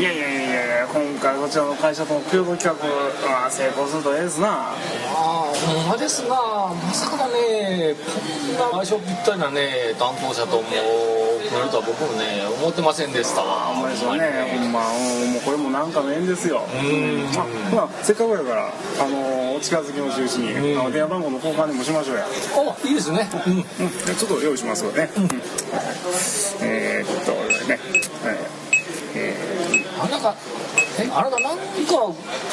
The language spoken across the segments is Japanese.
いやいやいやいや今回こちらの会社との共同企画は成功するとええですな。ああほんまですな。まさかねこんな相性ぴったりなね担当者とも来れるとは僕もね思ってませんでした。わほんまですよね。ほんまうんもうこれもなんかの縁ですよ。うん。まあまあせっかくやからあのお近づきの中心にあの電話番号の交換でもしましょうや。あいいですね。うん。うん。ちょっと用意しますよね、うん。えーっとね。はい。えあなんかえ？あなたなんか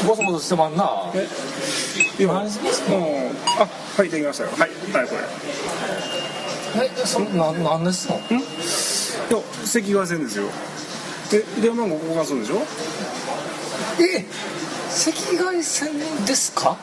ボソボソしてまんな？今もうあはいできましたよ。はいはいこれ。えそななんですのん？いや赤外線ですよ。え電話番号交換するんでしょ？え赤外線ですか？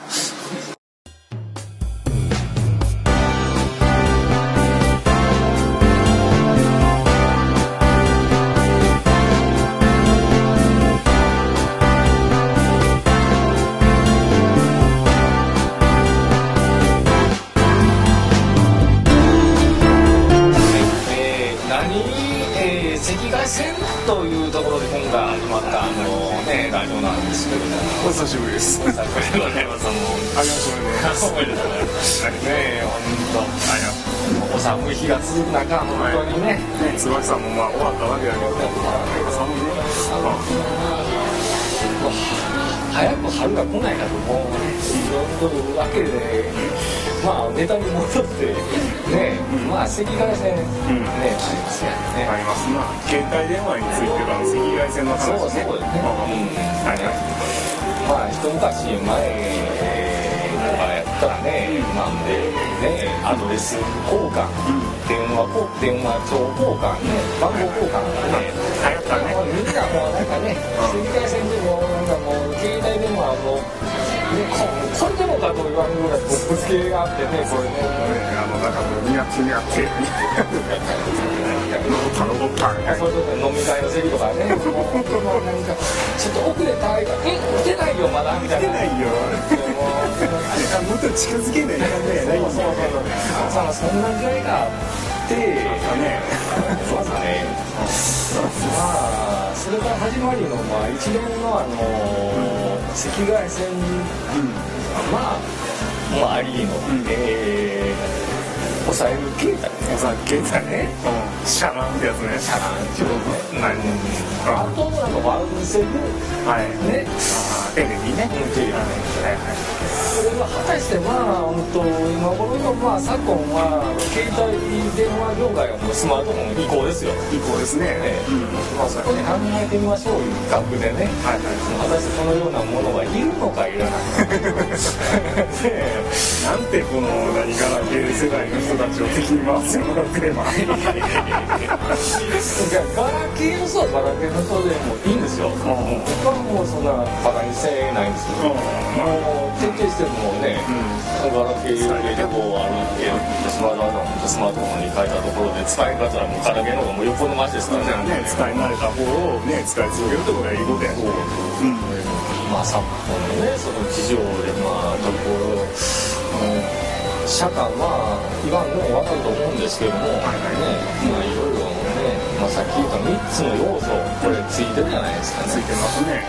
赤外線というところで今回始まったあのねラジオなんですけども。お久しぶりです。お久しぶりでございます。ありがとうございます。おめでとうございますねえ本当お寒い日が続く中本当にね。ね椿さんもまあ終わったわけだけど寒いね。早く春が来ないかともう。ねというわけでまあネタに戻ってねまあ赤外線ねありますよね。あります。な携帯電話については赤外線の話そうそうですね。うん。はい。はい。まあ一昔前とかやったらね、なんでねアドレス交換、電話交電話帳交換ね番号交換がね。流行ったね。もうみんなもうなんかね赤外線でもなんかもう携帯電話もねこれでもかと言われるぐらいぶつけがあってねこれねあのなんかもうニヤつニヤって頼もったみたいな。そういう飲み会の席とかねもうちょっと遅れたいかえ出ないよまだみたいな出ないよもっと近づけないかんねやないそうそうそうそんな時代があってねそうだねまあそれから始まりのまあ一連のあのー赤外線まあもありの、えー抑える携帯ね。お酒だね。うん。シャランってやつね。シャランっていうね。はいあとあのワンセグ。はい。ね。テレビね。うんテレビね。はいはい果たしてまあ本当今頃のまあ昨今は携帯電話業界はもうスマートフォン移行ですよ、以降ですね。ねうん。まあ、そこで考えてみましょういう額でね。はい。はい果たしてそのようなものがいるのかいらないのかねなんてこの何か な芸世代の人たちを敵に回すようなテーマいやガラケーの人はガラケーの人でもいいんですよ。僕はもうそん。なバカにせないんですけどもう徹底してもね、ガラケーでこうあのスマートフォンスマートフォンに変えたところで使い方はもうガラケーの方がもうよっぽどマシですからね。ね。使い慣れた方をね使い続けるってことはいいことや。そう。うんまあ昨今のねその事情でまあところ、うん社会まあ言わんでも分かると思うんですけども、ねまあいろい。ろね、まあ、さっき言った3つの要素これついてるじゃないですかねついてますね、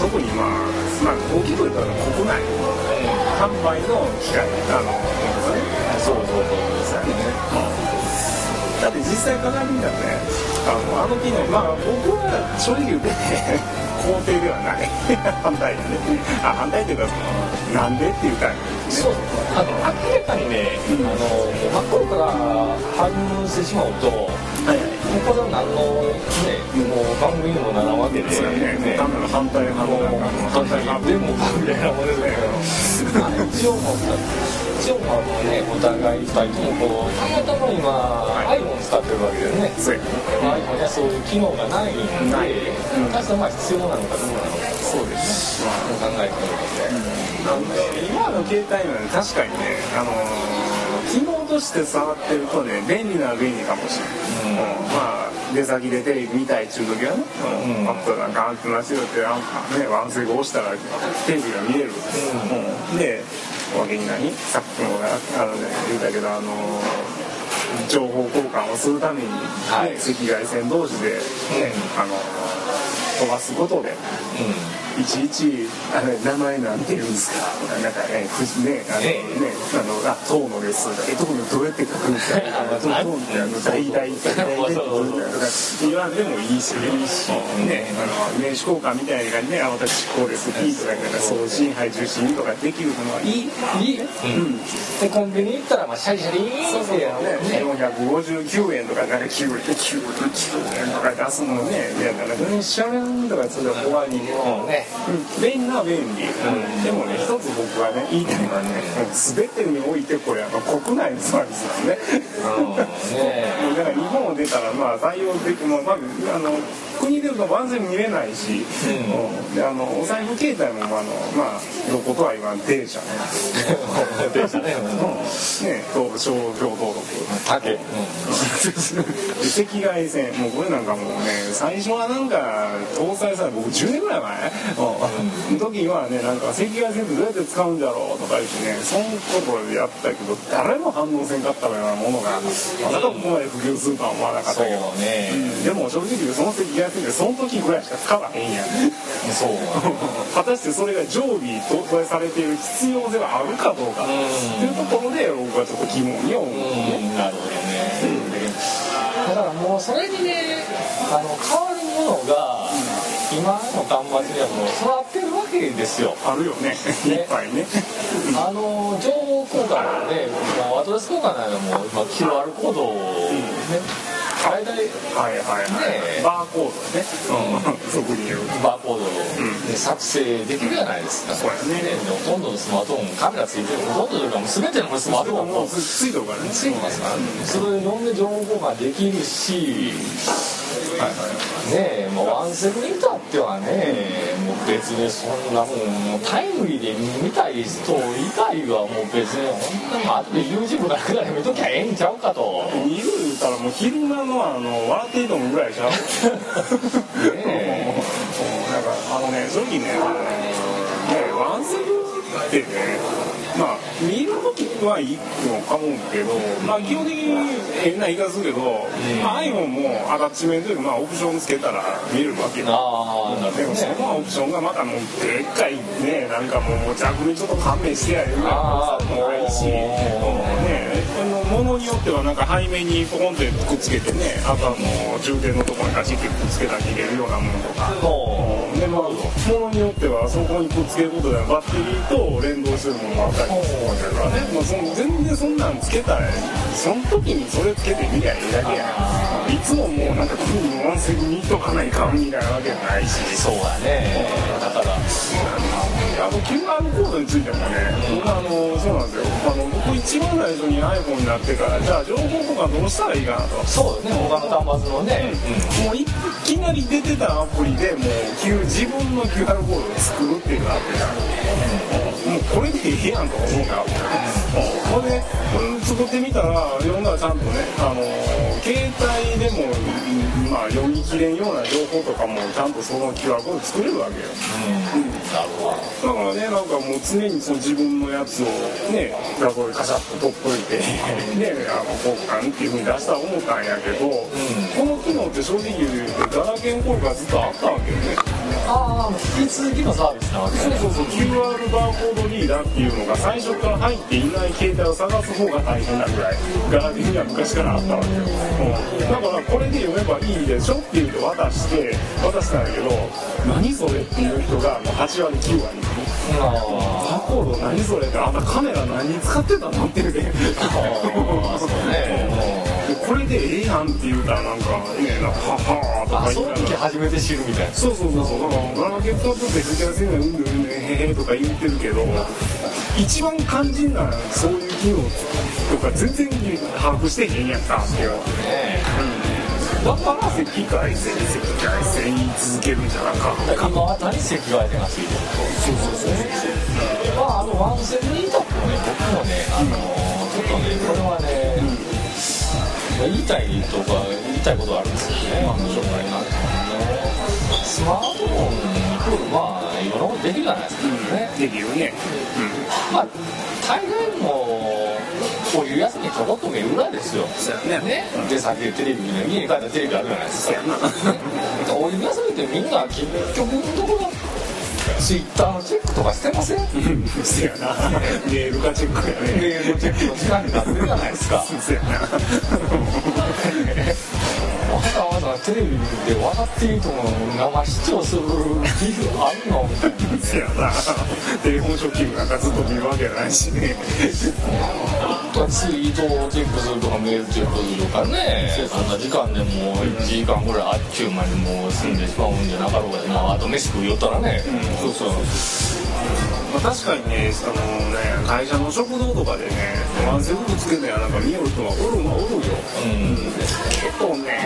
うん、特にまあ、まあ、大きく言ったら国内販売の機会あのそう。そうそうそう。ねだって実際鏡見たらねあのあの機能まあ僕は正直言って肯定ではない反対だねあ反対っていうかそのなんでっていう感じそうあの明らかにね、あのもう真っ頃から反応してしまうとはい。はいこれは何のねもう番組にもならんわけで、ねね単なる反対派の反対派でもかみたいなものですけど、まあ、一応もう一応まあね。お互い二人ともこうたまたま今 iPhone 使ってるわけでねそうやね iPhone にはそういう機能がないん。でないうん確かにまあ必要なのかどうなのかそうですね、まあ考えてみるとねなんで今の携帯はね確かにねあのー機能として触ってるとね便利な便利かもしれない、うん。まあ出先でテレビ見たいっちゅう時はね、うん、パッとなん。かガンってなしよってあねワンセグ押したらテレビが見れる、うん。でおまけに何さっきもあの、ね、言うたけどあのー情報交換をするために、ねはい赤外線同士で、ねあの飛ばすことでいちいちあれ名前なんて言うんですか？とかなんかねねあのえねあのあ遠野ですえ遠野どうやって書くんですか遠野ってあの大々大々でとか言わんでもいいしねあの名刺交換みたいな感じであ私こうですピーとかなんか送信配受信とかできるのはいいいい、うん、でコンビニ行ったらまあシャリシャリそうそうってね、459円とかなんか9円円とか出すのねいやだから電車んとかそれは怖いけど、うんね。うん便利な便利、でもね一つ僕はね言いたいのはね全てにおいてこれあの国内のサービスなんね。だから日本を出たらまあ対応できもまずあの国出ると万全見れないし、うん。であのお財布携帯もあのまあどことは言わん電車ね電車ねねと商標登録竹うんで 赤外線もうこれなんかもうね最初はなんか搭載され僕10年ぐらい前時にはねなんか赤外線ってどうやって使うんだろうとか言ってねそのことでやったけど誰も反応せんかったようなものがまさかここまで普及するとは思わなかったけど。ね。うん。でも正直言うとその赤外線ってその時ぐらいしか使わへんやんそう。果たしてそれが常備搭載されている必要性はあるかどうか。っていうところで僕はちょっと疑問に思うね。うん。なるほどね。だからもうそれにねあの変わるものが今の端末にはもう育ってるわけですよ。あるよね。いっぱいね。あの情報交換もね、もうアドレス交換なんかもう今 QR コードをね、大体はいはいはい、ねえ。バーコードね、うん、バーコードで作成できるじゃないですか、そうやね。でほとんどのスマートフォンカメラついてるほとんどというかもう全てのスマートフォンもつついてるからね。ついてますから、それで飲んで情報交換できるしねえもうワンセグに至ってはねもう別にそんなもんもうタイムリーで見たい人以外はもう別にほんなまあ後で YouTube からぐらい見ときゃええんちゃうかと。見る言うたらもう昼間のあの笑っていいと思うぐらいちゃうねえ。うんなんかあのね正直ねねワンセグってねまあ見る時はいいのかもけどまあ基本的に変な言い方するけど、まあ、iPhone もアタッチメントでまあオプションつけたら見れるわけよ。あでもそのオプションがまたもうでっかいねなんかもう弱にちょっと勘弁してやるようなあーさもないし、ものによってはなんか背面にポコンってくっつけてねあとはもう充電のところにガチってくっつけたら入れるようなものとか。もでまあ、物によってはそこにくっつけることでバッテリーと連動するものもあったりするわけだからね、まあ、その全然そんなんつけたらその時にそれつけてみりゃいいだけやん。いつももうなんか国にワンセグにいとかないかみたいなわけじゃないし。そうやね。だからあの QR コードについてもね、僕あのそうなんですよ。あの僕一番最初に iPhone になってからじゃあ情報交換どうしたらいいかなと。そうよね他の端末のね、もういきなり出てたアプリでもう自分の QR コードを作るっていうアプリがあるもうこれでええやんと思うからほんでうん作ってみたら読んだらちゃんとねあの携帯でもうんまあ読み切れんような情報とかもちゃんとその QR コード作れるわけよ。なるほどだからねなんかもう常にその自分のやつをね画像でカシャッと取っといてねあの交換っていうふうに出したら思ったんやけど、この機能って正直言うとガラケーの頃からずっとあったわけよねああ引き続きのサービスなわけそうそうそう。QR バーコードリーダーっていうのが最初から入っていない携帯を探す方が大変なぐらい。ガラケーには昔からあったわけよ、うん、だからこれで読めばいいでしょって言うて渡して渡したんやけど何それっていう人がもう8割9割あバー。コー。ド何それってあんたカメラ何に使ってたのって言うてあそう。ねでこれでええやんって言うたらなんかねなんかははーとあそのか言いながら。時初めて知るみたいなそうそうそうそう。だからガラケー使ってて吹き出せないうんぬんうんへへとか言ってるけど一番肝心なそういう機能とか全然把握してへんやんかって言われてねだから赤外線赤外線言い続けるんじゃなかったか今は何赤外線がついてるそうそうそうまああのワンセグニートップもね僕もねあのちょっとねこれはね、まあ言いたいとか言いたいことはあるんですけどね、あの紹介あのスマートフォンまあいろんなことできるじゃないですか、ねできるねまあ大概もこういうやつにちょこっと見るぐらいですよ。ね。ねでさっきテレビ家に帰ったらテレビあるじゃないですか。そうやな親もう今それってみんな結局のところツイッターのチェックとかしてません？せやな。メールがチェックやね。メールのチェックの時間になってるじゃないですか。せやな。わざわざテレビで「笑っていいとも」生視聴する理由あるの。みたいなせやな。テレフォンショッキングなんかずっと見るわけないしねツイートをチェックするとかメールチェックするとかね。そんな時間でもう1時間ぐらいあっちゅう間にもう済んでしまうんじゃなかろうかまああと飯食いよったらね、そうそうまあ、確かにねあのね会社の食堂とかでねワンセグつけてやなんか見よる人はおるはおるよ。うん。けどね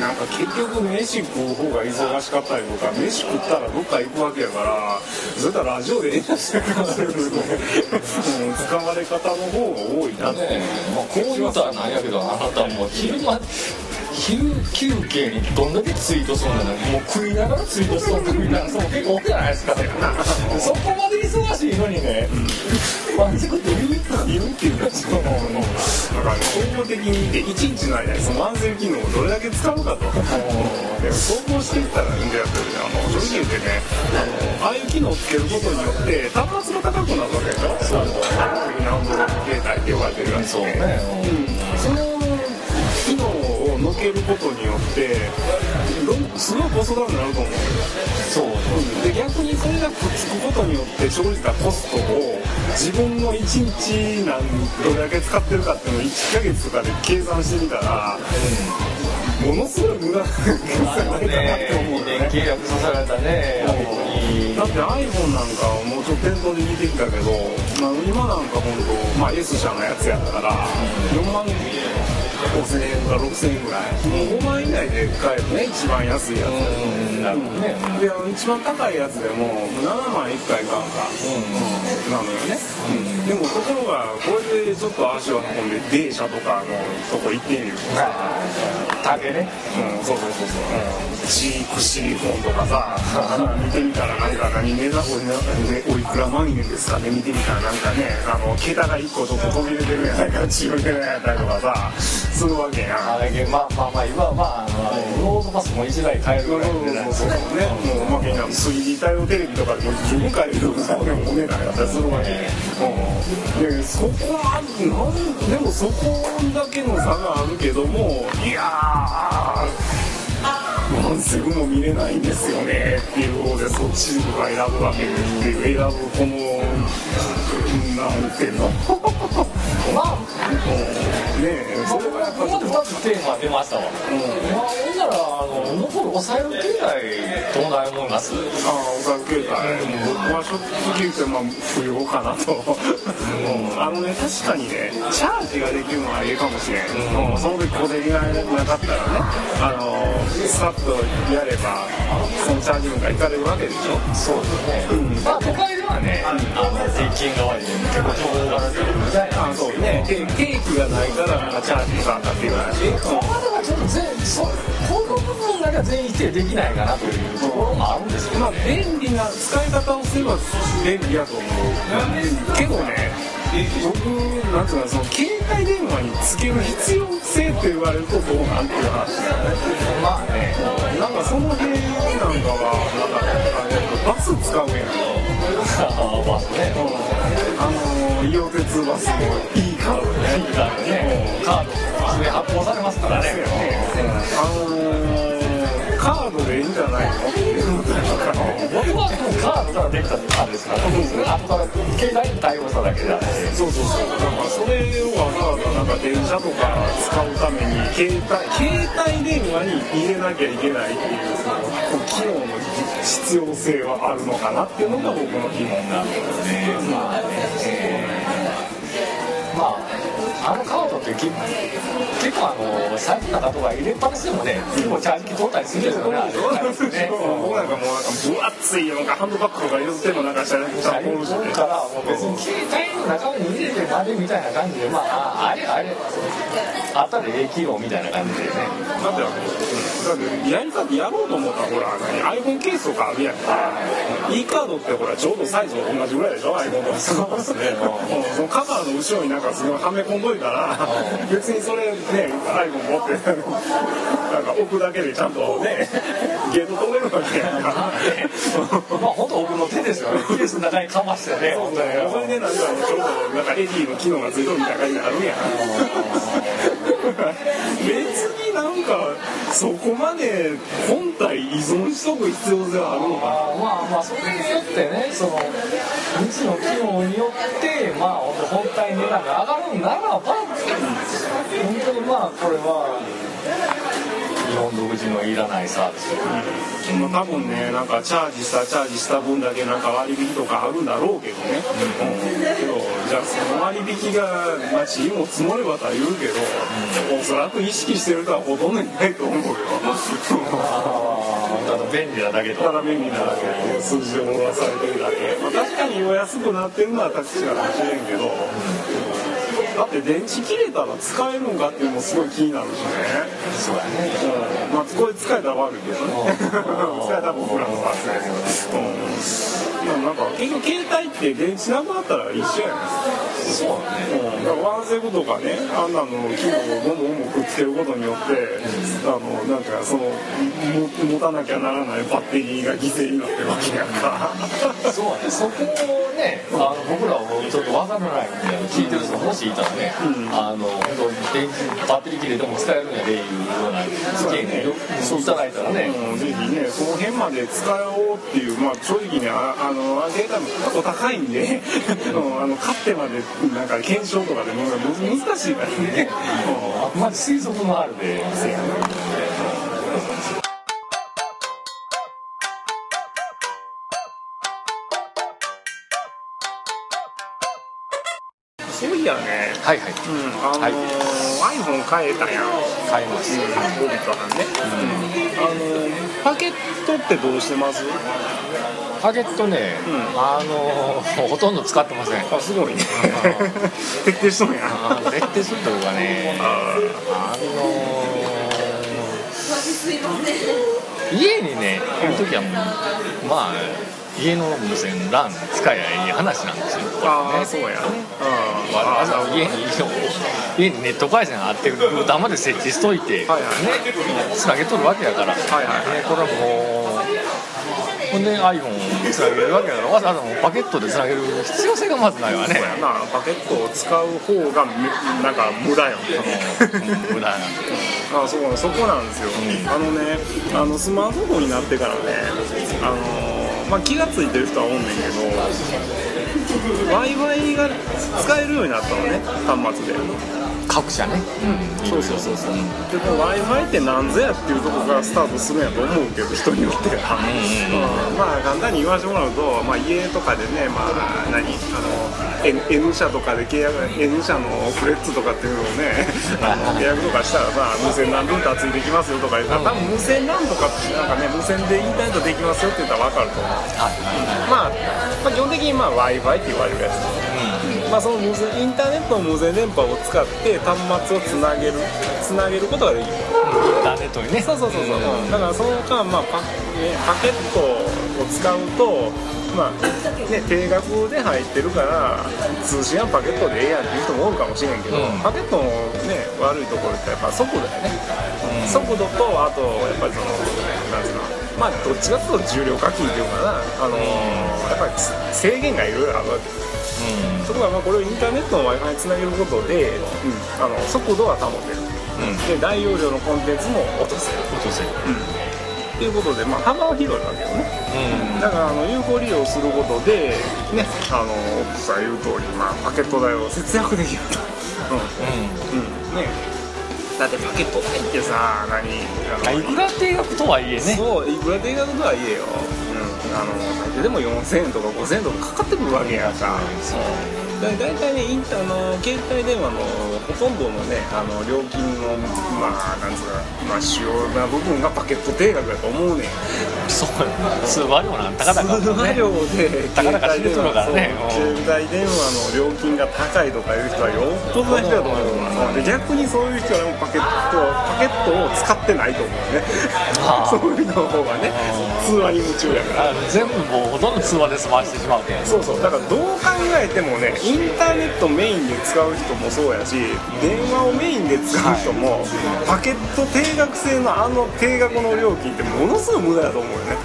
なんか結局飯食う方が忙しかったりとか飯食ったらどっか行くわけやからそれたらラジオで演奏してるからする使われ方の方が多いな。ってねまあ、こう言うたらなんやけどあなたもう昼間昼休憩にどんだけツイートするんだねもう食いながらツイートしとるみたいな人も結構。多いじゃないですかそこまで忙しいのにね。てっていうかそのだからね総合的に見て1日の間にそのワンセル機能をどれだけ使うかと。で総合していったらいいんだよってあの正直言ってねあのああいう機能をつけることによって端末が高くなるわけでしょ。そう。アンドロイド携帯って呼ばれてるやつ。そうをのけることによってすごいコストダウンになると思う。よそう。で逆にそれがくっつくことによって生じたコストを自分の1日何どれだけ使ってるかっていうのを1ヶ月とかで計算してみたら、ものすごい無駄な決あの済ないかなって思うねよね。契約させられたねだって iPhone なんかはもうちょっと店頭で見てきたけど、まあ、今なんか本当、まあ、S 社のやつやったら4万5000円か6000円ぐらいもう5万以内で買えるね一番安いやつうん。なるほどねで一番高いやつでも7万1回買うか、うん。なのよね、でもところがこれでちょっと足を運ん。で D 社とかのとこ行ってみるとさ、竹ねうん、そうそうそうそう、チークシリフォンとかさ見てみたらなん。か何値段おいおいくら万円ですかね見てみたらなん。かねあの桁が1個ちょっと飛び出てるやないか中古やったりとかさするわけやんあれまあまあまあ今はまああのロードパスも1台買える。ぐらいでねそうね、もうおまけに 3D 対応テレビとかでも十分買えるようなお値段やったりするわけで、そこはなん。でもそこだけの差があるけどもいやーワンセグも見れないん。ですよねっていう方でそっちが選ぶわけで選ぶこのなん。ていうのまあねえそれがやっぱここで2つテーマ出ましたわ、まあほんならあの残る抑える携帯どうなる思います。ああ、おかげ携帯、僕は正直言まあ、不要かなと。うん。あのね、確かにね、チャージができるのはええかもしれん。うん。その時小銭がなかったらね、あの、スタッとやれば、そのチャージ分がいかれるわけでしょ。そうですね、まあ都会ではねあの税金代わりで結構情報が出てるみたいなあそうね。で定期がないから、なんかチャージさんだっていう話。ここまではちょっと全そこの部分だけは全否定できないかなというところもあるんですけまあ、便利な使い方をすれば便利やと思うけどね僕なんていうのその携帯電話につける必要性って言われるとどうなんていう話まあねなんかその辺なんかはなんかあのバス使うやんバスねあの伊予鉄バスのいいカードねいいカードね。カード。普通に発行されますからねあのー、カードでいいんじゃないの？僕はカードからできたって感じですから携帯に対応しただけであってそうそうそう。だからそれをわざわざなんか電車とか使うために携帯携帯電話に入れなきゃいけないっていう機能の必要性はあるのかなっていうのが僕の疑問なんだよねまあね、えーまああのカードって結構あの財布の中とか入れっぱなしでもね結構チャージ機取ったりするんですよねあれね僕なんかもうなんか分厚いなんかハンドバッグとか入れてもなんかしゃれちゃうしねからもう別に携帯の中に入れてまでみたいな感じでまああれあれあったらええ機能みたいな感じでねだってだってやり方やろうと思ったらほら iPhone ケースとかあるやん e カードってほらちょうどサイズ同じぐらいでしょ iPhone とそうですねそのカバーの後ろになんかすごいはめ込んどいたら別にそれね iPhone 持ってなんか置くだけでちゃんとねゲート止めるわけやんかまあ本当奥の手ですよねケースの中にかましてね本当にそれでなんかちょうどなんかエディの機能がついてるみたいな感じになるやん別になんかそこまで本体依存しとく必要性はあるのかまあまあそれによってねその未知の機能によってまあ本体値段が上がるんならば本当にまあこれは日本独自のいらないサービス。な、まあ、多分ねなんかチャージしたチャージした分だけなんか割引とかあるんだろうけどね、うん。けどじゃあその割引が、まあ、地位も積もればとは言うけど、おそらく意識してる人はほとんどいないと思うよ。ただ便利なだけと。ただ便利なだけ。で数字で戻らされてるだけ、まあ、確かにお安くなってるのは確かかもしれんけど、だって電池切れたら使えるのかっていうのもすごい気になるしね。そうやね。うん。まあこれ使えたら悪いけどね。使えたら僕らのうんまあなんか結局携帯って電池なくなったら一緒やないですか。そう。だねうんだからワンセグとかねあんなの機能をどんどんくっつけることによって、あのなん。かそのも持たなきゃならないバッテリーが犠牲になってるわけやんかそうやねそこをねあの僕らはちょっと分からないんで聞いてる人もしいたらね、あの本当電池バッテリー切れても使えるんやでいうような意見をいただいたらね、うんぜひねその辺まで使おうっていうまあ正直ねああのデー高いんで うんあの買ってまでなんか検証とかでも難しいからね。まで推測のあるでそういやね。はいはい。うん。あのーはい。iPhone 変えたやん。買います、オビトラね、あのーパケットってどうしてます？パケットね、うん。あのほとんど使ってません。あすごいね。徹底しとん。や徹底するというかねああの家にねいる時はもうまあ家の無線 LAN 使えばいい話なんですよ。あーねそうや。わざわざ家に家にネット回線あってルーターまで設置しといて、ねはいはい。つなげとるわけやから、はいはい。ね、これはもうほんで iPhone つなげるわけやからわざわざもうパケットでつなげる必要性がまずないわね。そうやな。パケットを使う方がめなんか無駄ようん。無駄な。ん。であそうそこなんですよ、あのねあのスマートフォンになってからねあのまあ気が付いてる人はおんねんけど w i f i が使えるようになったのね端末で各社ね、そうそうそうそう。でこの w i f i って何ぞやっていうところからスタートするんやと思うけど人によっては、うんまあ簡単に言わせてもらうと、まあ、家とかでねまあ何あの N, N 社とかで契約 N 社のフレッツとかっていうのをねあの契約とかしたらさ無線 LAN ルーターついてきますよとか言ったら多分無線 LAN とかなんかね無線でインターネットできますよって言ったら分かると思う。まあ、まあ基本的にまあ w i f i って言われるやつまあ、その無線インターネットの無線電波を使って端末をつなげるつなげることができる。インターネットにね。そうそうそうそう、うん。だからその間、まあパね、パケットを使うとまあね定額で入ってるから通信はパケットでええやんっていう人もおるかもしれんけど、うん。パケットのね悪いところってやっぱ速度やね、速度とあとやっぱりそのなんつうのまあどっちかっていうと重量課金っていうかな。あのーやっぱり制限がいろいろあるわけところがまあこれをインターネットの w i f i につなげることで、うん、あの速度は保てる。で大容量のコンテンツも落とせる。落とせる。っていうことで、まあ、幅は広いわけよね。うん。だからあの有効利用することでね。あの奥さん言う通り、まあ、パケット代を節約できると。うん。うん。ね。だってパケット代ってさ何？あのいくら定額とはいえね。そういくら定額とはいえよ、うん、あの最低でも4000円とか5000円とかかかってくるわけやさ。だ大体ねインターの携帯電話のほとんどのねあの料金のまあなんつうか、まあ、主要な部分がパケット定額だと思うねん。そう通話料なんたかだか通話料でたかだか知れとるからね。携帯電話の料金が高いとかいう人はよっぽどな人だと思うで逆にそういう人はパケットパケットを使ってないと思うね。そういうの方がね通話に夢中やから。あ全部もうほとんど通話で済ましてしまうけん。そうそう。だからどう考えてもねインターネットメインで使う人もそうやし電話をメインで使う人も、パケット定額制のあの定額の料金ってものすごい無駄だと思うよね。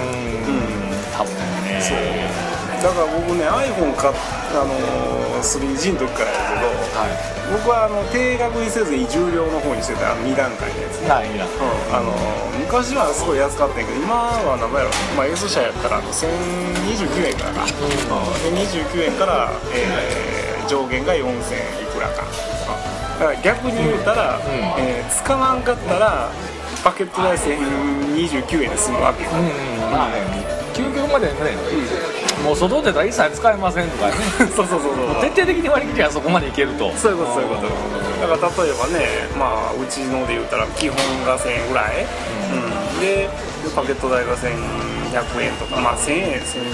うん。多分ね。そうだから僕ね iPhone 買っあのー 3G の時からやけどは僕はあの低額にせずに重量の方にしてたあの2段階のやつ。いないなうんあのー昔はすごい安かったんやけど今は何倍やろ、まあ、S 社やったらあの1029円からか、うん。で29円から、えー上限が4000いくらか、うんだから逆に言うたら、ん。えー使わんかったらパケット代1029円で済むわけよ、うんまあね究極までね、もう外出たら一切使えませんとかね。そうそうそうそう徹底的に割り切りはそこまでいけると。そういうことそういうこと。だから例えばねまあうちので言ったら基本が1000円ぐらい、うん。でパケット代が1100円とかまあ1000円1000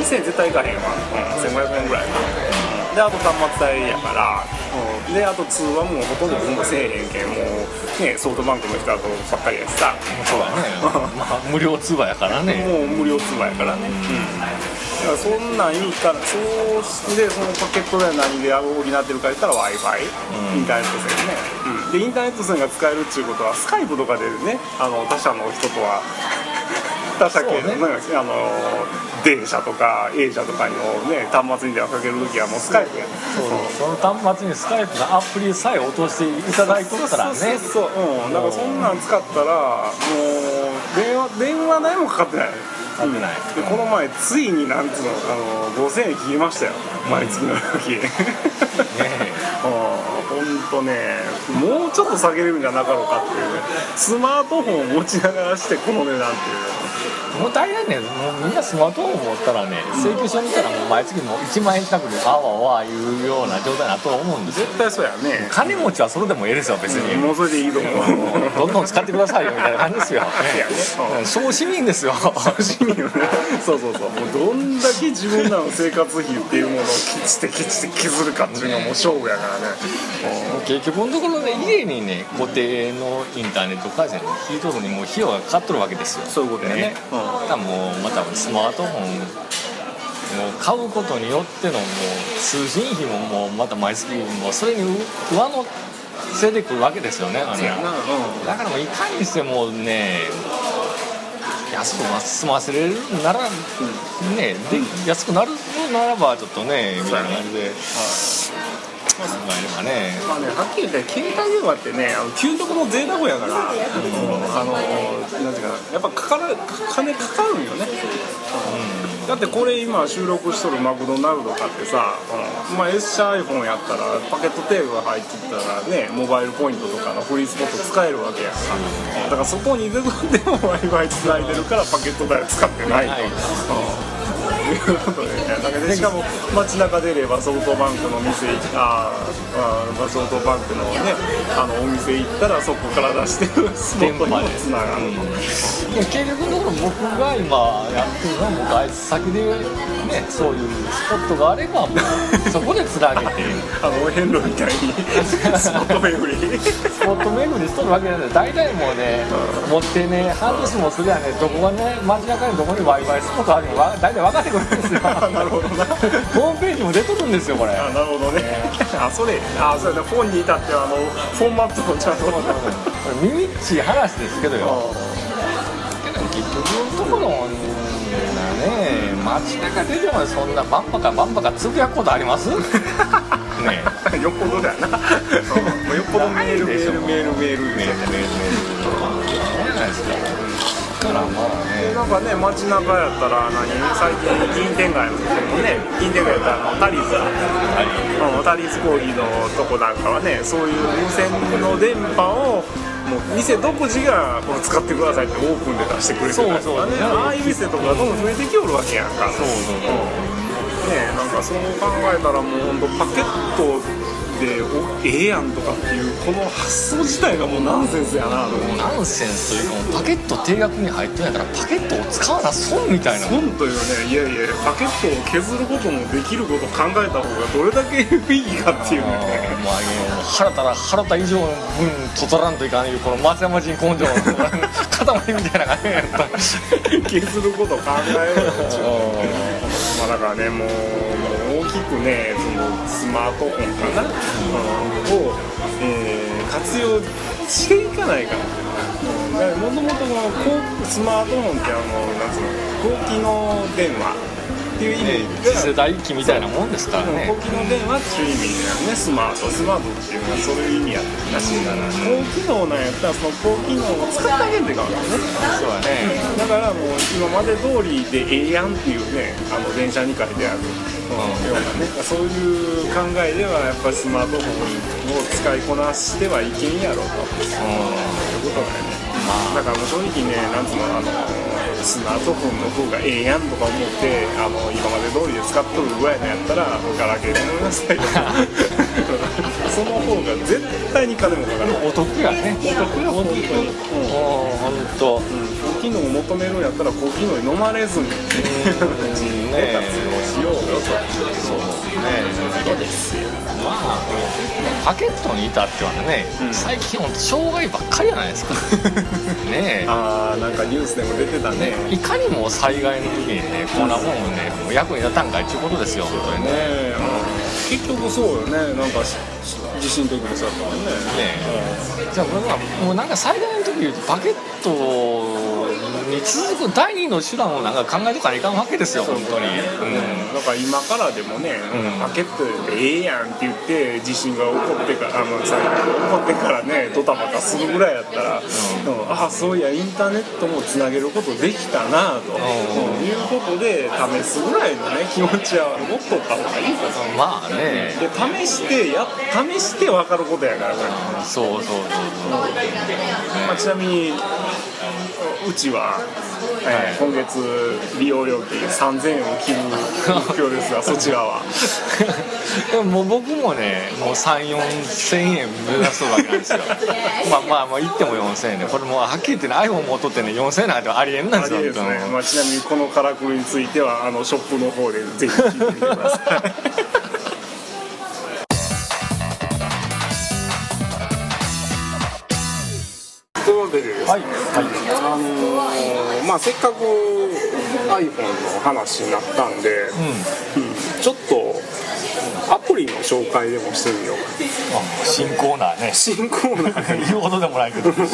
2000円絶対いかへんわ、うん、1500円ぐらい。かであと端末代やから、うん、であと通話もほとんどほんませえへんけん。もうねソフトバンクの人だとばっかりやしさ。そうだね。まあ無料通話やからね。もう無料通話やからね、うん、だからそんなん言うたらそうしてそのパケット代何で補ってるか言ったら w i f i、うん。インターネット線ね、うん、でインターネット線が使えるっていうことはスカイプとかでね。あの他社の人とは。他社系のねあの D 社とか A 社とかのね端末に電話かける時はもうスカイプやね。そうその端末にスカイプのアプリさえ落としていただいとったらね。そうそうそう。うん。だからそんなん使ったらもう電話電話代もかかってないかかってない。でこの前ついになんつうのあの5000円切りましたよ。毎月の料金ね本当 ね。もうちょっと下げれるんじゃなかろうかっていう。ねスマートフォンを持ちながらしてこの値段っていうもう大概ねもうみんなスマートフォン持ったらね請求書見たらもう毎月もう1万円近くであわあわいうような状態だと思うんですよ。絶対そうやね。金持ちはそれでもええですよ別に、もうそれでいいと思う。どんどん使ってくださいよみたいな感じですよ、小市民ですよ市民はねそうそうそう。もうどんだけ自分らの生活費っていうものをきちってきちって削るかっていうのはもう勝負やからね。結局のところね家にね固定のインターネット回線に引いとるにもう費用がかかっとるわけですよ。そういうことやねうんだからもうまたスマートフォンを買うことによってのもう通信費ももうまた毎月もうそれに上乗せてくるわけですよねあのそうやな。うん。だからもういかにしてもね安く済ませれるなら、ねで安くなるならばちょっとねみたいな感じで考えればね。まあね、はっきり言って携帯電話ってねあの究極の贅沢やから、あのなんていうかなやっぱかから金かかるんよね、だってこれ今収録しとるマクドナルドかってさ、うんまあ、S 社 iPhone やったらパケットテープが入ってたらねモバイルポイントとかのフリースポット使えるわけやか。ら、だからそこにでも w i f i つないでるからパケット代は使ってないと。はい。うんいうことでね、しかも街中出ればソフトバンクの店行あーあーまあソフトバンクのねあのお店行ったらそこから出してるスポットにもつながると、でも結局のところ僕が今やってるのはもう外出先でねそういうスポットがあればもう そこでつなげて。あのお遍路みたいに。スポット巡りスポット巡りしとるわけなんで大体もうね持ってね半年もすりゃねどこがね街中にどこに w i f i スポットあるのか大体分かってくるんですよなるほどなホームページも出とるんですよこれ。あなるほどね。あそれあそうやねフォンに至ってはあのフォーマットもちゃんと耳っちい話ですけどよ。けど結局のところね。街中出てもそんなバンバカバンバカつぶやくことあります？ねよっぽどだよな う。んもうよっぽどメールメールメールメールメールメールメールじゃないですか。だからまあね。なんかね街中やったら何最近銀天街のとこもね銀天街やったらあのタリーズうんタリーズコーヒーのとこなんかはねそういう無線の電波をもう店独自がこの使ってくださいってオープンで出してくれてたりとかね。そうそうああいう店とかどんどん増えてきおるわけやんか。そうそう。ねなんかそう考えたらもうほんとパケットでおええやんとかっていうこの発想自体がもうナンセンスやなと思う。ナンセンスというかもうパケット定額に。入ってないからパケットを使わな損みたいな損というねいやいやパケットを削ることもできることを考えた方がどれだけ有意義かっていうあねーまあもう腹たら腹た以上の分と取らんといかんいうこの松山人根性の塊みたいな感じ。やった削ることを考えよう。まあだからねもうきくねそのスマートフォンかな、うんを、えー活用していかないからもともとスマートフォンってあのなんつうの高機能電話。っていう意味で、次世代機みたいなもんですからね。高機能電話っていう意味でねスマートスマートっていうのはそういう意味やったらしいから。高機能なんやったらその高機能を使ってあげんといかんからね。そうやね。だからもう今まで通りでええやんっていうねあの電車に書いてある、ようなねそういう考えではやっぱりスマートフォンを使いこなしてはいけんやろと、うん、いうことだよねだからもう正直ねなんつうのあのスマートフォンの方がええやんとか思ってあの今まで通りで使っとるぐらいのやったらガラケーで思いなさい その方が絶対に金もかからないお得やね。お得や本当に。本当、高機能を求めるんやったら高機能に飲まれずに生活をしよ。うよ。とそうねそうですよ。まあパケットに至ってはね、うん、最近本当障害ばっかりじゃないですかねああなんかニュースでも出てたねいかにも災害の時にねこんなもんねもう役に立たんかいっていうことですよ。本当にね、うん、結局そうよ。ねなんか地震の時もそうだったもんねね、うん、じゃあ僕はもうなんか災害の時言うとパケットに続く第二の手段をなんか考えとかないかんわけですよ本当に、うん、だから今からでもね、うん、パケットでええやんって言って地震が起こってからあのさ起こってからねドタバタするぐらいやったら、うん、あそういやインターネットもつなげることできたなと、うん、いうことで試すぐらいのね気持ちは持っとった方がいいかと。まあね。で試してや試して分かることやからこれ、そうそうそうそう、まあ、ちなみにうちは、えー、今月利用料金3000円を切る目標ですが そちらは。でももう僕もねもう34000円目指すわけなんですよ。まあまあまあ言っても4000円でこれもうはっきり言ってね iPhone もとってね4000円なんてありえんなんですよですね、まあ、ちなみにこのカラクリについてはあのショップの方でぜひ聞いてみてください はいはい。あのー、まあ、せっかく iPhone の話になったんで、うん、うん、ちょっとアプリの紹介でもしてみようか。新コーナーね。新コーナー 言うほどでもないけど。あの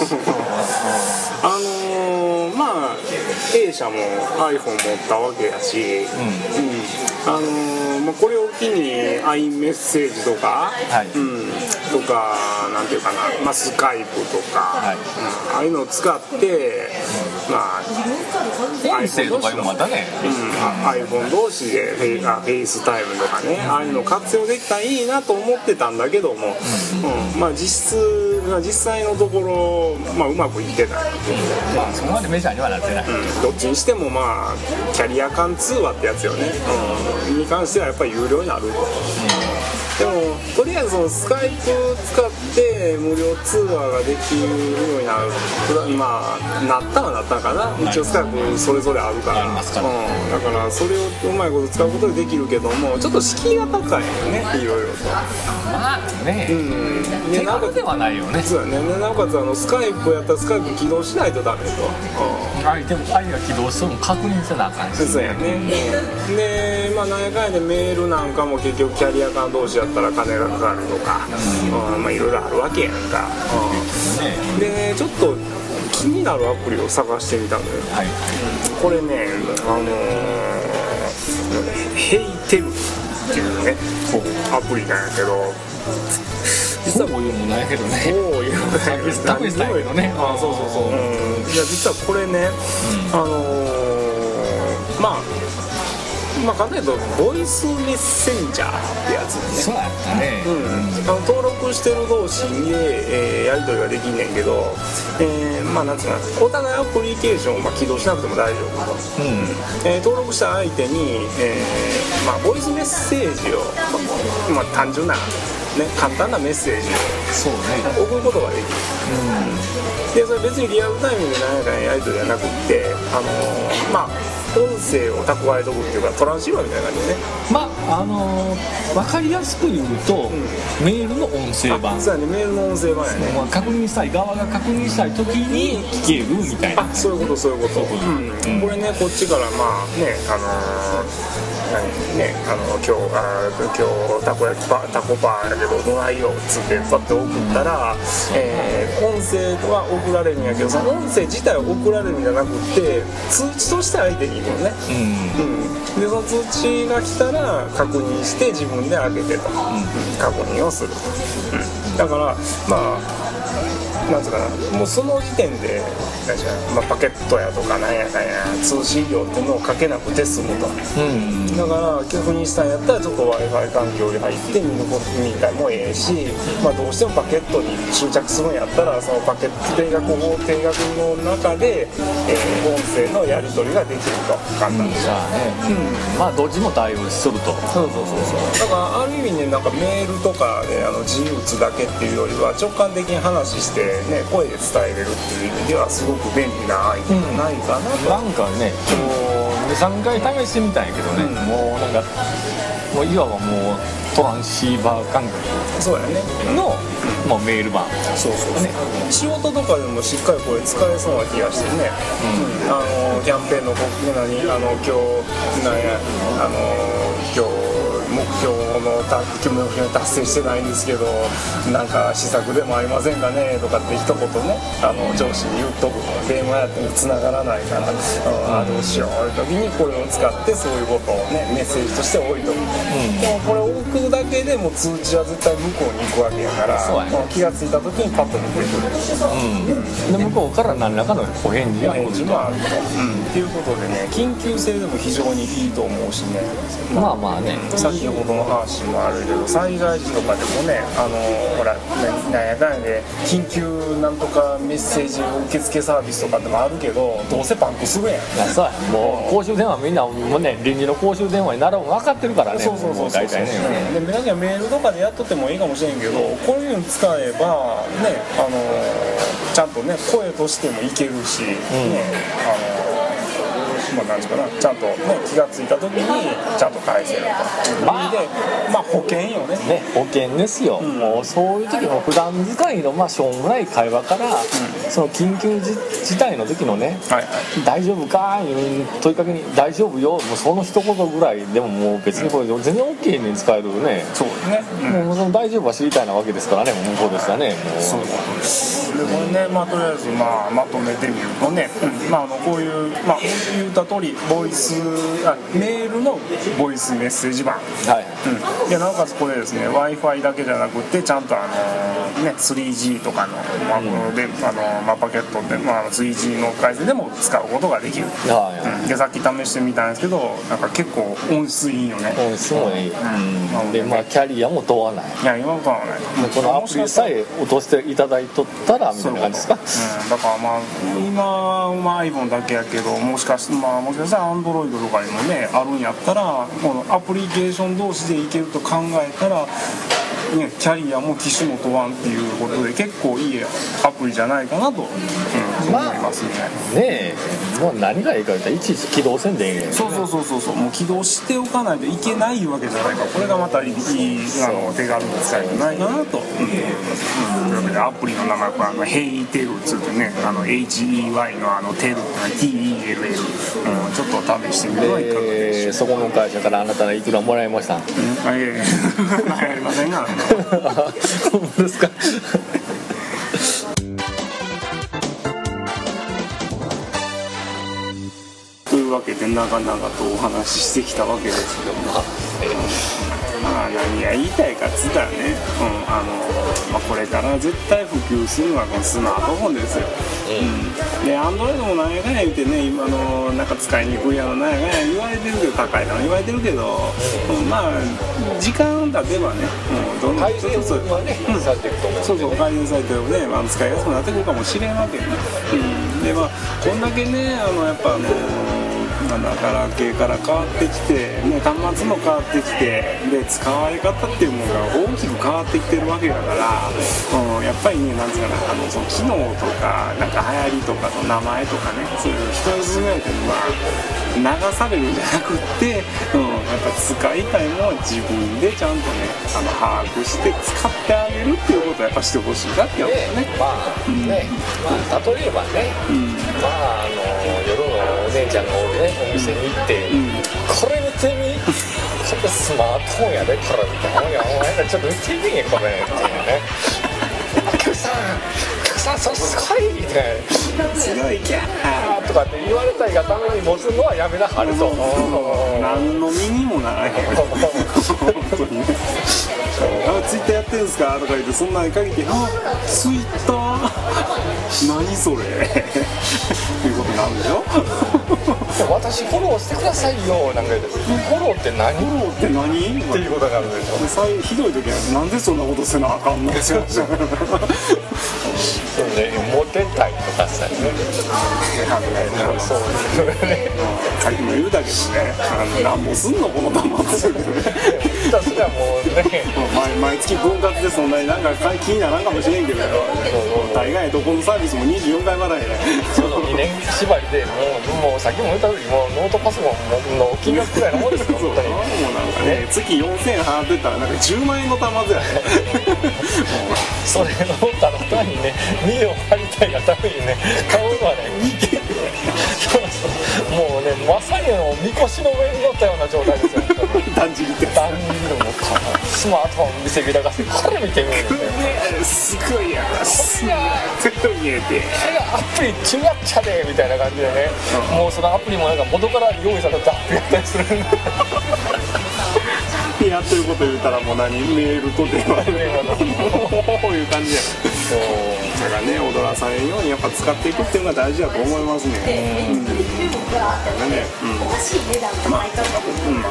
ー、まあ A 社も iPhone 持ったわけやし、うん、うん、あのー、まあ、これを機に iMessage とか、はい、うんとかなんていうかな、まあ、スカイプとか、はい、うん、ああいうのを使って、うん、まあ iPhone とかもまたね、うん、iPhone 同士でフェイ FaceTime とかね、ああいうの活用できたらいいなと思ってたんだけども、うん。まあ実質実際のところ、まあ、うまくいってない、まあ、そこまでメジャーにはなってない、うん、どっちにしてもまあキャリア間通話ってやつよね、うん、に関してはやっぱり有料になると、うんでもとりあえずそのスカイプ使って無料通話ができるようになるまあなったはなったんかな。一応スカイプそれぞれあるから、うん、だからそれをうまいこと使うことでできるけどもちょっと敷居が高いよねいろいろと。まあね。うん。手軽ではないよね。そうやね。なおかつあのスカイプやったらスカイプ起動しないとダメと、うん、相手も相手が起動しても確認せなあかんし、ね、そうやね、でまあ何やかんやでメールなんかも結局キャリア間同士やったら金がかかるとか、うん、まあいろいろあるわけやんか、うん、でちょっと気になるアプリを探してみたのよ、はい、これねあのー、ヘイテルっていうねアプリなんやけど実はこういうのないけどね。こういうのないけど試したいけどね。あそうそうそう、うん、いや実はこれね、うん、あのー、まあまあ簡単に言うとボイスメッセンジャーってやつね。そうやったね、うん、あの登録してる同士で、えー、やり取りができんねんけど、えー、まあなんつうのお互いアプリケーションをまあ起動しなくても大丈夫と、うん。えー、登録した相手に、えーまあ、ボイスメッセージを、まあ、単純なね、簡単なメッセージ。をそう、ね、送ることができる、うん、でそれ別にリアルタイムで何やかんやり取りじゃなくってあのー、まあ音声を蓄えとくっていうかトランシーバーみたいな感じでね。まああのー、分かりやすく言うと、メールの音声版。そうやね。メールの音声版やね。まあ確認したい側が確認したい時に聞けるみたいな。あそういうことそういうこと。うん、これねこっちからまあねあのー何ねあの今日あ今日たこ焼きパタコパーやけどどないよっつってパッと送ったら、えー音声は送られるんやけどその音声自体は送られるんじゃなくって通知として相手に行くのね。うん。うん、でその通知が来たら確認して自分で開けてと、うん。確認をする、うん、だからまあなんつうかなもうその時点で何じゃまあ、パケットやとかなんやかんや通信料っていうのをかけなくて済むと。うん。だから確認したんやったらちょっと w i f i 環境に入って見るたりもええし、まあ、どうしてもパケットに執着するんやったらそのパケット定額法定額の中で、えー音声のやり取りができると。簡単にじゃあね、まあどっちも対応しとると。そうそうそうそう。だからある意味ねなんかメールとかであの字打つだけっていうよりは直感的に話してね声で伝えれるっていう意味ではすごく便利なアイデアじゃないかなと、なんかねこう23回試してみたんやけどね、うん。もうなんかもういわばもうトランシーバー感覚そうやね。の、もうメール版そうそうね。仕事とかでもしっかりこれ使えそうな気がしてね、うん。あのキャンペーンの何あの今日なんやあの今日目標のた目標達成してないんですけどなんか施策でもありませんかねとかって一言ねあの上司に言っとく。電話やっても繋がらないから、ああどうしよういう時にこれを使ってそういうことをねメッセージとして置いと。く、でもこれを置くだけでも通知は絶対向こうに行くわけやからね。気がついた時にパッと出てくる。で向こうから何らかのお返事が来返事るもあると、っていうことでね緊急性でも非常にいいと思うしね。まあまあね。先ほどの話もあるけど災害時とかでもねあのほらななんやかんやで緊急なんとかメッセージ受付サービスとかでもあるけどどうせパンクするやん。そうや。もう公衆電話みんなもうね臨時の公衆電話になるの分かってるからね。そうそうそうそう。も大体ね。で皆さんメールとかでやっとってもいいかもしれんけどこういうの使えばねあのちゃんとね声としてもいけるし、ねあのまあなんていうかなちゃんとね気がついた時にちゃんと返せるとまあでまあ保険よね。ね保険ですよ、もうそういう時の普段使いのまあしょうもない会話から、その緊急事事態の時のねはいはい。大丈夫かいう問いかけに「大丈夫よ」もうその一言ぐらいでももう別にこれ全然 OK に使えるね、そうですね、うん。もうその大丈夫は知りたいなわけですからね向こうですからねもう。そうです。でこれねまあとりあえずまあまとめてみるとね、うん。まああのこういうまあ言った通りボイスあメールのボイスメッセージ版。はい。うん、でなおかつこれですね w i f i だけじゃなくてちゃんとあの、ね、3G とかの,、まあであのまあ、パケットで、まあ、3G の回線でも使うことができる、はいうん、でさっき試してみたんですけどなんか結構音質いいよね。うんすごい、うん、でまあキャリアも問わない。いや今のとはない。もうこのアプリさえ落としていただいとったらみたいな感じですか？うん、だからまあ今はまあ iPhone だけやけどもしかしまあもしかしたら Android とかにもねあるんやったらこのアプリケーション同士でいけると考えたら、ね、キャリアも機種も問わんっていうことで結構いいアプリじゃないかなと、うん、まあ思いますね。ねえ。もう何がいいか言ったらいちいち起動せんでええねん。そうそうそうそうそう。もう起動しておかないといけないわけじゃないからこれがまたいいあの手軽に使えるんじゃないかなと、うんというわけでアプリの名前はあの「HeyTel」つうてねあの HEY のあの「TEL」ってのは TELL、うん、ちょっと試してみてはいかがでしょう。えーそこの会社からあなたはいくらもらいましたん？うんあいえいえ ありませんが本当ですか？というわけで長々とお話ししてきたわけですけども。まあ何が言いたいかっつったらね、うんあのまあ、これから絶対普及するのはこのスマートフォンですよ、うん、でアンドロイドもなんやかんや言ってね今のなんか使いにくいやろなんやかんや言われてるけど高いな言われてるけど、うんまあ時間経てばね、うん、どんどん改善はねされていくと思うそうそう改善されてるので、まあ、使いやすくなってくるかもしれんわけね、うん、でまあこんだけねあのやっぱあのなんあのガラケーから変わってきて、ね、端末も変わってきてで使われ方っていうものが大きく変わってきてるわけだから、うん、やっぱりねなんつうかなあのその機能とかなんか流行りとかの名前とかねそういう人に勧められてるのは流されるんじゃなくって、うん、やっぱ使いたいものは自分でちゃんとねあの把握して使ってあげるっていうことをやっぱしてほしいなって思うでね。まあね、まあ例えばね、まああの夜のお姉ちゃんがおるねお店に行って、これ見てみこれスマートフォンやでこれみたいな「いやお前らちょっと見てみこれ」っていうね「お客さんさんそれすごい」みたいなすごいキャー。とかって言われたいがために持つのはやめなはると。何の身にもならへん本当に。あツイッターやってんすか？とか言ってそんなに限ってあツイッター？何それ？っ ていうことになるんでしょ私フォローしてくださいよなんか言ってフォローって何？フォローって何？っていうことになるんでしょで最ひどい時はなんでそんなことせなあかんの？って話だからそうねモテたいとかさねそうですねさっきも言うたけどね何もすんのこの端末ひたすらもうね毎毎月分割でそんなになんか気にならんかもしれんけど大概どこのサービスも24回払いでその2年縛りでもう。もうさっきも言った通りもうノートパソコンの金額くらいのもんですよそう。本当にもうなんかね月4000払ってたらなんか10万円の端末やねそれのただ単にね見を張りたいがためにね買うのはねそうそう。もうねまさにもうみこしの上に乗ったような状態ですよ断食って断食のもうスマートフォン見せびらかしてこれ見てみるんですねすごいやろすごい見えてこれがアプリ違っちゃねみたいな感じでね、もうそのアプリもなんか元から用意されたアプリやったりするんで。やってること言うたらもう何メールと電話で。こ ういう感じやそう。だからね踊らされんようにやっぱ使っていくっていうのが大事だと思いますね。うん。だからねうん。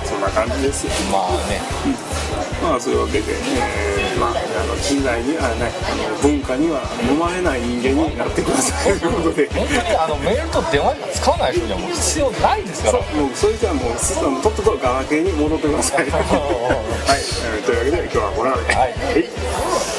そんな感じですよまあね。まあそういうわけで、えーまあ、あの近代にはねあの文化には飲まれない人間になってくださいということで。本当にあのメールと電話には使わない人にはもう必要ないですから。そうもうそれじゃあもうすとっととガラケーに戻ってください。はい、えーというわけで今日はこれまではい。はい